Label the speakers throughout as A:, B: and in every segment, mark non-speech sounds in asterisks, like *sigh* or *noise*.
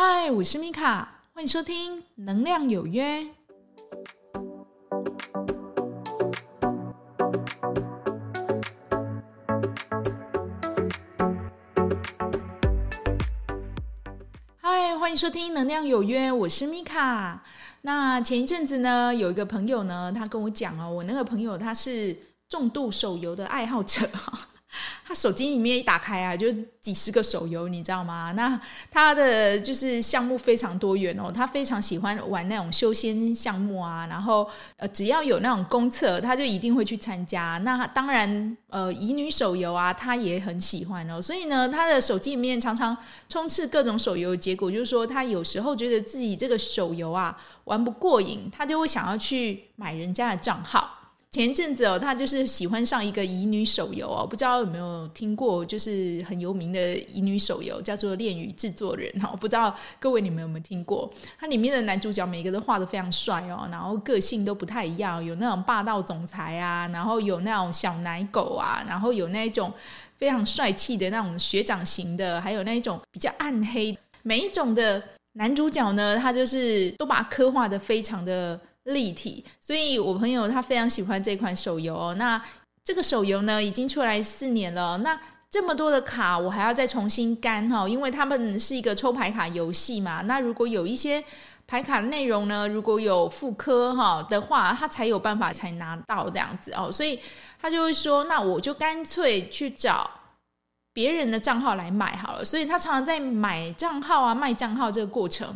A: 嗨，我是米卡，欢迎收听《能量有约》。嗨，欢迎收听《能量有约》，我是米卡。那前一阵子呢，有一个朋友呢，他跟我讲哦，我那个朋友他是重度手游的爱好者。他手机里面一打开啊，就几十个手游，你知道吗？那他的就是项目非常多元哦，他非常喜欢玩那种修仙项目啊，然后呃，只要有那种公测，他就一定会去参加。那当然，呃，乙女手游啊，他也很喜欢哦。所以呢，他的手机里面常常充斥各种手游，结果就是说，他有时候觉得自己这个手游啊玩不过瘾，他就会想要去买人家的账号。前一阵子哦，他就是喜欢上一个乙女手游哦，不知道有没有听过，就是很有名的乙女手游，叫做《恋与制作人》哦。不知道各位你们有没有听过？它里面的男主角每个都画得非常帅哦，然后个性都不太一样，有那种霸道总裁啊，然后有那种小奶狗啊，然后有那种非常帅气的那种学长型的，还有那种比较暗黑。每一种的男主角呢，他就是都把刻画得非常的立体，所以我朋友他非常喜欢这款手游哦。那这个手游呢，已经出来四年了。那这么多的卡，我还要再重新干哈，因为他们是一个抽牌卡游戏嘛。那如果有一些牌卡内容呢，如果有复刻哈的话，他才有办法才拿到这样子哦。所以他就会说，那我就干脆去找别人的账号来买好了。所以他常常在买账号啊、卖账号这个过程。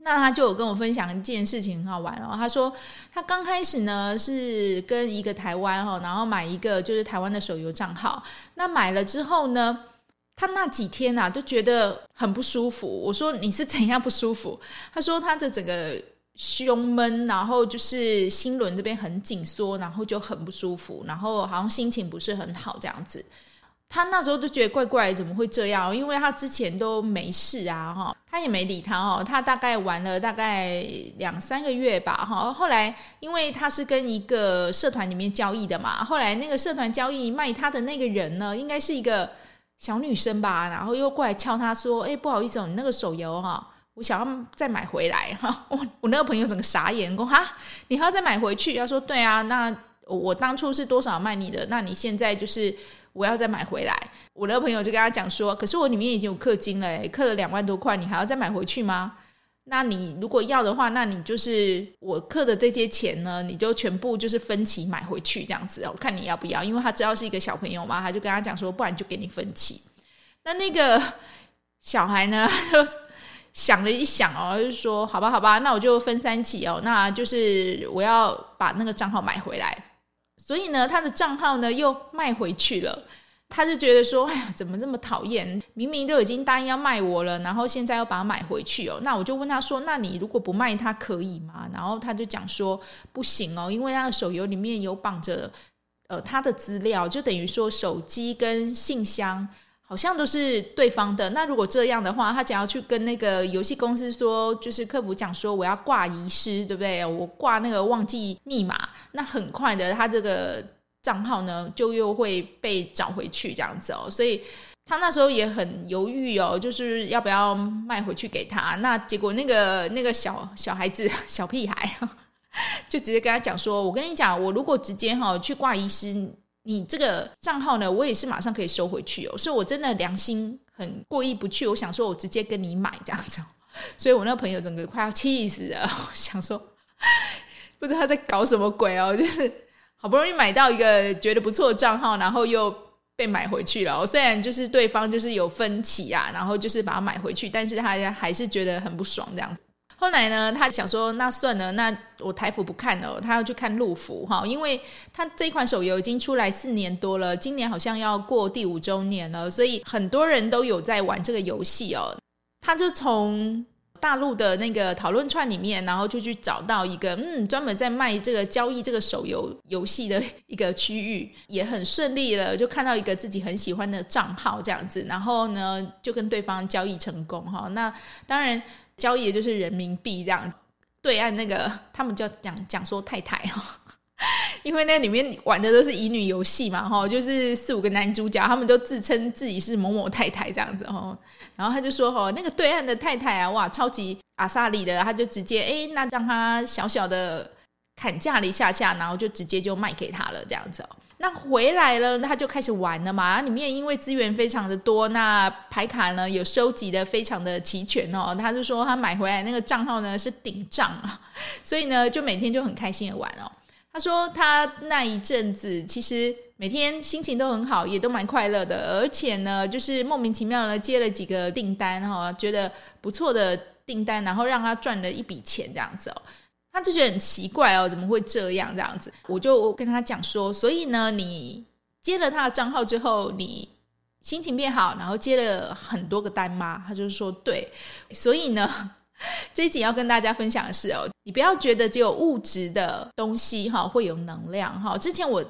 A: 那他就有跟我分享一件事情，很好玩哦。他说他刚开始呢是跟一个台湾哈，然后买一个就是台湾的手游账号。那买了之后呢，他那几天、啊、都觉得很不舒服。我说你是怎样不舒服？*laughs* 他说他的整个胸闷，然后就是心轮这边很紧缩，然后就很不舒服，然后好像心情不是很好这样子。他那时候就觉得怪怪，怎么会这样？因为他之前都没事啊，哈，他也没理他哦。他大概玩了大概两三个月吧，哈。后来因为他是跟一个社团里面交易的嘛，后来那个社团交易卖他的那个人呢，应该是一个小女生吧，然后又过来敲他说：“哎，不好意思哦，你那个手游哈，我想要再买回来哈。”我我那个朋友整个傻眼，说：“哈，你还要再买回去？”他说：“对啊，那我当初是多少卖你的？那你现在就是。”我要再买回来，我那个朋友就跟他讲说，可是我里面已经有氪金了，氪了两万多块，你还要再买回去吗？那你如果要的话，那你就是我氪的这些钱呢，你就全部就是分期买回去这样子，我看你要不要，因为他知道是一个小朋友嘛，他就跟他讲说，不然就给你分期。那那个小孩呢，就 *laughs* 想了一想哦，就说好吧，好吧，那我就分三期哦，那就是我要把那个账号买回来。所以呢，他的账号呢又卖回去了，他就觉得说：“哎呀，怎么这么讨厌？明明都已经答应要卖我了，然后现在又把它买回去哦。”那我就问他说：“那你如果不卖他可以吗？”然后他就讲说：“不行哦，因为他的手游里面有绑着呃他的资料，就等于说手机跟信箱。”好像都是对方的。那如果这样的话，他只要去跟那个游戏公司说，就是客服讲说我要挂遗失，对不对？我挂那个忘记密码，那很快的，他这个账号呢就又会被找回去这样子哦。所以他那时候也很犹豫哦，就是要不要卖回去给他。那结果那个那个小小孩子小屁孩 *laughs* 就直接跟他讲说：“我跟你讲，我如果直接哈去挂遗失。”你这个账号呢，我也是马上可以收回去哦。所以我真的良心很过意不去，我想说，我直接跟你买这样子。所以我那个朋友整个快要气死了，我想说，不知道他在搞什么鬼哦，就是好不容易买到一个觉得不错的账号，然后又被买回去了。虽然就是对方就是有分歧啊，然后就是把它买回去，但是他还是觉得很不爽这样子。后来呢，他想说，那算了，那我台服不看了，他要去看陆服哈，因为他这款手游已经出来四年多了，今年好像要过第五周年了，所以很多人都有在玩这个游戏哦。他就从大陆的那个讨论串里面，然后就去找到一个嗯，专门在卖这个交易这个手游游戏的一个区域，也很顺利了，就看到一个自己很喜欢的账号这样子，然后呢，就跟对方交易成功哈。那当然。交易的就是人民币这样，对岸那个 *laughs* 他们就讲讲说太太哦，*laughs* 因为那里面玩的都是乙女游戏嘛，哈，就是四五个男主角，他们都自称自己是某某太太这样子，哦。然后他就说，哈，那个对岸的太太啊，哇，超级阿萨里的，他就直接，哎，那让他小小的砍价了一下下，然后就直接就卖给他了，这样子。那回来了，他就开始玩了嘛。里面因为资源非常的多，那牌卡呢有收集的非常的齐全哦。他就说他买回来那个账号呢是顶账，*laughs* 所以呢就每天就很开心的玩哦。他说他那一阵子其实每天心情都很好，也都蛮快乐的，而且呢就是莫名其妙的接了几个订单哈，觉得不错的订单，然后让他赚了一笔钱这样子哦。他就觉得很奇怪哦，怎么会这样这样子？我就跟他讲说，所以呢，你接了他的账号之后，你心情变好，然后接了很多个单吗？他就说对。所以呢，*laughs* 这一集要跟大家分享的是哦，你不要觉得只有物质的东西哈会有能量哈。之前我。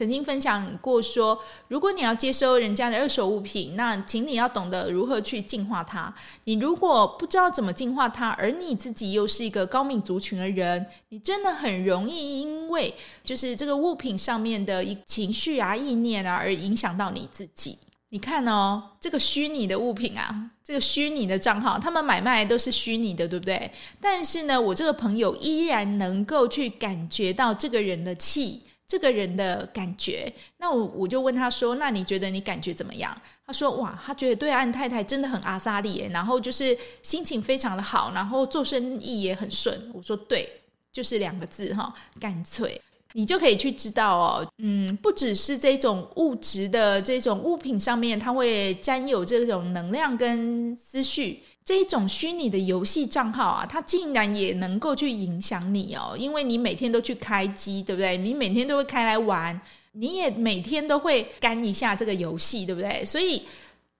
A: 曾经分享过说，如果你要接收人家的二手物品，那请你要懂得如何去净化它。你如果不知道怎么净化它，而你自己又是一个高敏族群的人，你真的很容易因为就是这个物品上面的一情绪啊、意念啊，而影响到你自己。你看哦，这个虚拟的物品啊，这个虚拟的账号，他们买卖都是虚拟的，对不对？但是呢，我这个朋友依然能够去感觉到这个人的气。这个人的感觉，那我我就问他说：“那你觉得你感觉怎么样？”他说：“哇，他觉得对岸太太真的很阿萨利耶，然后就是心情非常的好，然后做生意也很顺。”我说：“对，就是两个字哈，干脆。”你就可以去知道哦，嗯，不只是这种物质的这种物品上面，它会沾有这种能量跟思绪。这一种虚拟的游戏账号啊，它竟然也能够去影响你哦，因为你每天都去开机，对不对？你每天都会开来玩，你也每天都会干一下这个游戏，对不对？所以，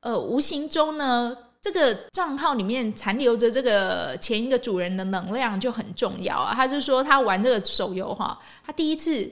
A: 呃，无形中呢，这个账号里面残留着这个前一个主人的能量就很重要啊。他就说他玩这个手游哈，他第一次。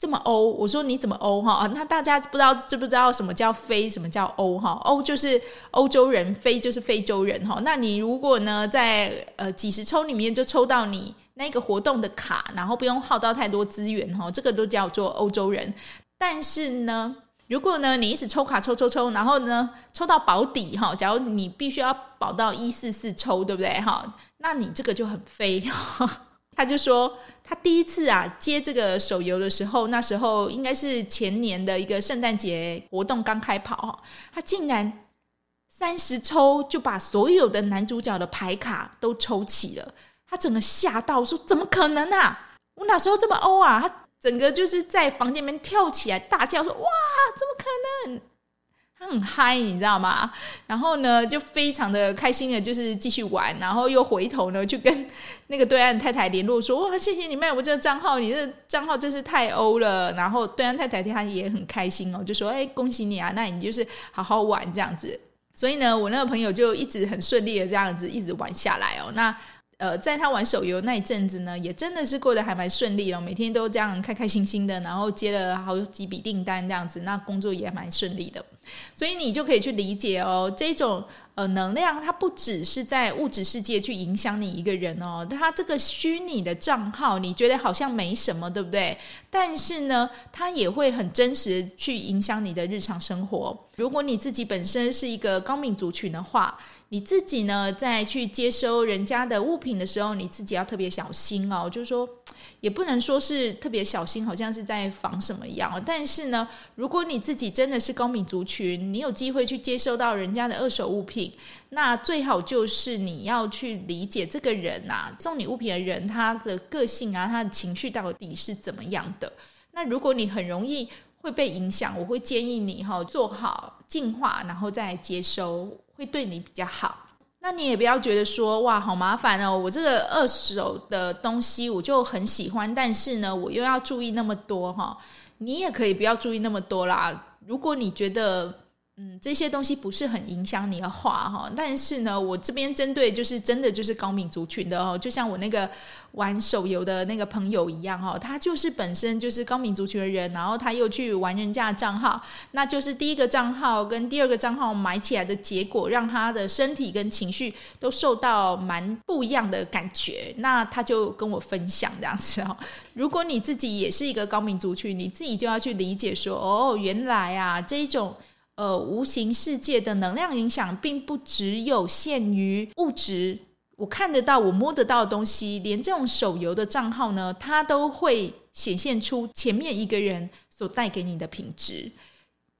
A: 这么欧，我说你怎么欧哈？那大家不知道知不知道什么叫非，什么叫欧哈？欧就是欧洲人，非就是非洲人哈。那你如果呢，在呃几十抽里面就抽到你那个活动的卡，然后不用耗到太多资源哈，这个都叫做欧洲人。但是呢，如果呢你一直抽卡抽抽抽，然后呢抽到保底哈，假如你必须要保到一四四抽，对不对哈？那你这个就很非。*laughs* 他就说，他第一次啊接这个手游的时候，那时候应该是前年的一个圣诞节活动刚开跑哈，他竟然三十抽就把所有的男主角的牌卡都抽齐了，他整个吓到说：“怎么可能啊？我哪时候这么欧啊？”他整个就是在房间里面跳起来大叫说：“哇，怎么可能？”他很嗨，你知道吗？然后呢，就非常的开心的，就是继续玩，然后又回头呢，去跟那个对岸太太联络，说：“哇，谢谢你卖我这个账号，你这账号真是太欧了。”然后对岸太太他也很开心哦，就说：“哎，恭喜你啊，那你就是好好玩这样子。”所以呢，我那个朋友就一直很顺利的这样子一直玩下来哦。那呃，在他玩手游那一阵子呢，也真的是过得还蛮顺利了，每天都这样开开心心的，然后接了好几笔订单这样子，那工作也蛮顺利的。所以你就可以去理解哦，这种呃能量，它不只是在物质世界去影响你一个人哦，它这个虚拟的账号，你觉得好像没什么，对不对？但是呢，它也会很真实去影响你的日常生活。如果你自己本身是一个高敏族群的话，你自己呢在去接收人家的物品的时候，你自己要特别小心哦，就是说。也不能说是特别小心，好像是在防什么一样。但是呢，如果你自己真的是高敏族群，你有机会去接收到人家的二手物品，那最好就是你要去理解这个人啊，送你物品的人他的个性啊，他的情绪到底是怎么样的。那如果你很容易会被影响，我会建议你哈做好净化，然后再接收，会对你比较好。那你也不要觉得说哇，好麻烦哦，我这个二手的东西我就很喜欢，但是呢，我又要注意那么多哈。你也可以不要注意那么多啦。如果你觉得嗯，这些东西不是很影响你的话哈，但是呢，我这边针对就是真的就是高敏族群的哦，就像我那个玩手游的那个朋友一样哈，他就是本身就是高敏族群的人，然后他又去玩人家的账号，那就是第一个账号跟第二个账号买起来的结果，让他的身体跟情绪都受到蛮不一样的感觉。那他就跟我分享这样子哦，如果你自己也是一个高敏族群，你自己就要去理解说，哦，原来啊这一种。呃，无形世界的能量影响，并不只有限于物质，我看得到、我摸得到的东西，连这种手游的账号呢，它都会显现出前面一个人所带给你的品质。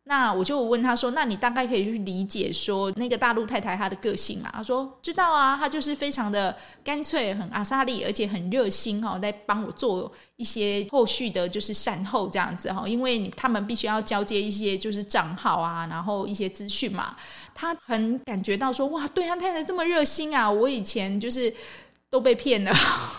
A: 那我就问他说：“那你大概可以去理解说那个大陆太太她的个性嘛？”他说：“知道啊，她就是非常的干脆，很阿萨利，而且很热心哈，在帮我做一些后续的，就是善后这样子哈。因为他们必须要交接一些就是账号啊，然后一些资讯嘛。他很感觉到说哇，对他太太这么热心啊，我以前就是都被骗了，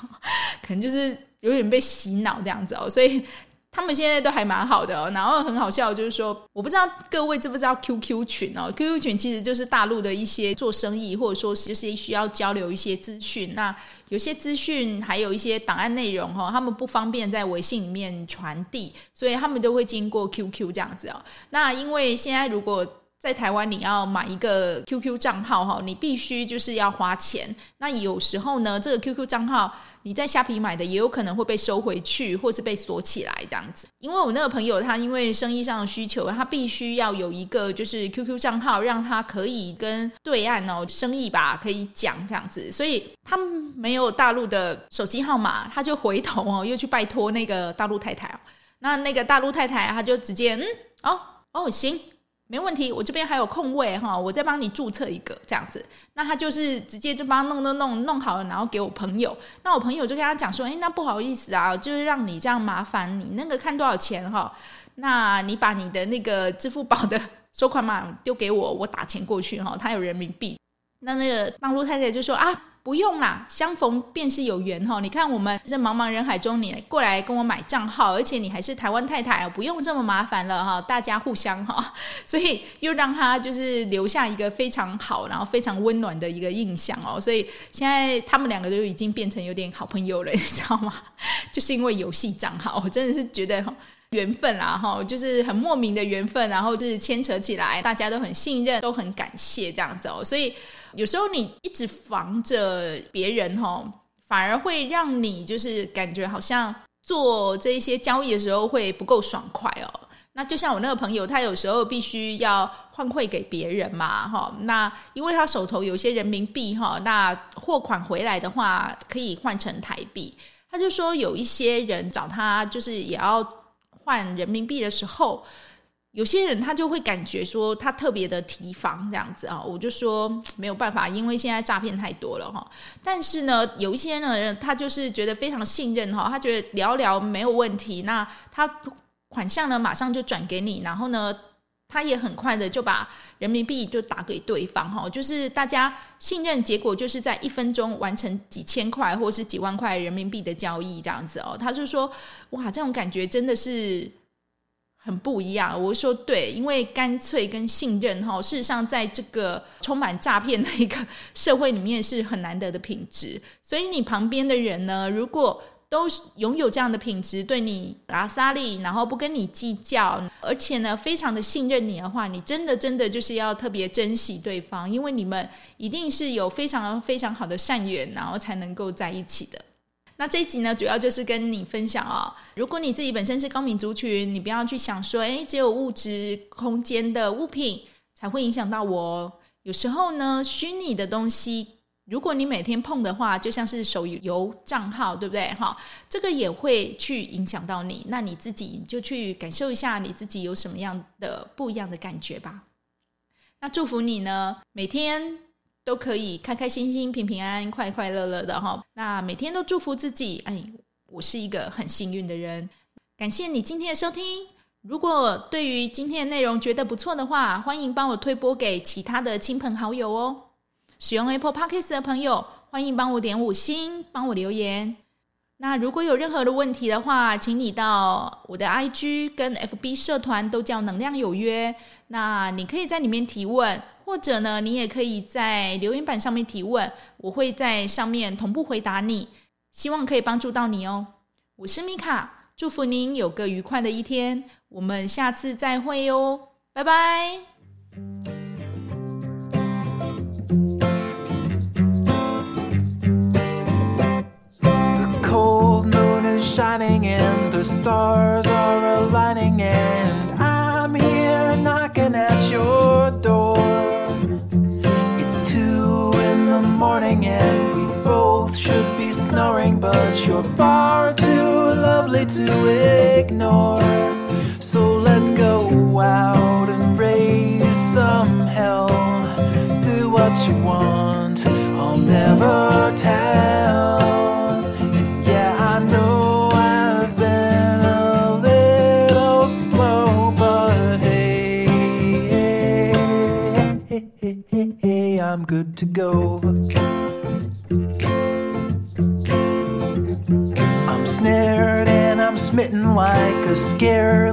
A: *laughs* 可能就是有点被洗脑这样子哦，所以。”他们现在都还蛮好的哦，然后很好笑，就是说，我不知道各位知不知道 QQ 群哦，QQ 群其实就是大陆的一些做生意，或者说是就是需要交流一些资讯，那有些资讯还有一些档案内容哈，他们不方便在微信里面传递，所以他们都会经过 QQ 这样子哦。那因为现在如果在台湾，你要买一个 QQ 账号哈，你必须就是要花钱。那有时候呢，这个 QQ 账号你在虾皮买的，也有可能会被收回去，或是被锁起来这样子。因为我那个朋友，他因为生意上的需求，他必须要有一个就是 QQ 账号，让他可以跟对岸哦生意吧可以讲这样子。所以他没有大陆的手机号码，他就回头哦又去拜托那个大陆太太。那那个大陆太太，他就直接嗯哦哦行。没问题，我这边还有空位哈，我再帮你注册一个这样子。那他就是直接就帮他弄弄弄弄好了，然后给我朋友。那我朋友就跟他讲说：“哎，那不好意思啊，就是让你这样麻烦你那个看多少钱哈？那你把你的那个支付宝的收款码丢给我，我打钱过去哈。他有人民币。那那个大陆太太就说啊。”不用啦，相逢便是有缘哈。你看我们这茫茫人海中，你过来跟我买账号，而且你还是台湾太太，不用这么麻烦了哈。大家互相哈，*laughs* 所以又让他就是留下一个非常好，然后非常温暖的一个印象哦。所以现在他们两个都已经变成有点好朋友了，你知道吗？*laughs* 就是因为游戏账号，我真的是觉得缘分啦哈，就是很莫名的缘分，然后就是牵扯起来，大家都很信任，都很感谢这样子哦。所以。有时候你一直防着别人吼，反而会让你就是感觉好像做这一些交易的时候会不够爽快哦。那就像我那个朋友，他有时候必须要换汇给别人嘛，哈。那因为他手头有些人民币哈，那货款回来的话可以换成台币。他就说有一些人找他，就是也要换人民币的时候。有些人他就会感觉说他特别的提防这样子啊，我就说没有办法，因为现在诈骗太多了哈。但是呢，有一些人他就是觉得非常信任哈，他觉得聊聊没有问题，那他款项呢马上就转给你，然后呢他也很快的就把人民币就打给对方哈，就是大家信任，结果就是在一分钟完成几千块或是几万块人民币的交易这样子哦。他就说哇，这种感觉真的是。很不一样，我说对，因为干脆跟信任哈，事实上在这个充满诈骗的一个社会里面是很难得的品质。所以你旁边的人呢，如果都拥有这样的品质，对你阿萨利，然后不跟你计较，而且呢非常的信任你的话，你真的真的就是要特别珍惜对方，因为你们一定是有非常非常好的善缘，然后才能够在一起的。那这一集呢，主要就是跟你分享哦。如果你自己本身是高敏族群，你不要去想说，诶，只有物质空间的物品才会影响到我。有时候呢，虚拟的东西，如果你每天碰的话，就像是手游账号，对不对？哈，这个也会去影响到你。那你自己就去感受一下，你自己有什么样的不一样的感觉吧。那祝福你呢，每天。都可以开开心心、平平安安、快快乐乐的哈。那每天都祝福自己，哎，我是一个很幸运的人。感谢你今天的收听。如果对于今天的内容觉得不错的话，欢迎帮我推播给其他的亲朋好友哦。使用 Apple Podcast 的朋友，欢迎帮我点五星，帮我留言。那如果有任何的问题的话，请你到我的 IG 跟 FB 社团都叫能量有约。那你可以在里面提问，或者呢，你也可以在留言板上面提问，我会在上面同步回答你。希望可以帮助到你哦。我是米卡，祝福您有个愉快的一天。我们下次再会哟，拜拜。
B: but you're far too lovely to ignore. So let's go out and raise some hell. Do what you want, I'll never tell. And yeah, I know I've been a little slow, but hey, hey, hey, hey, hey I'm good to go. scare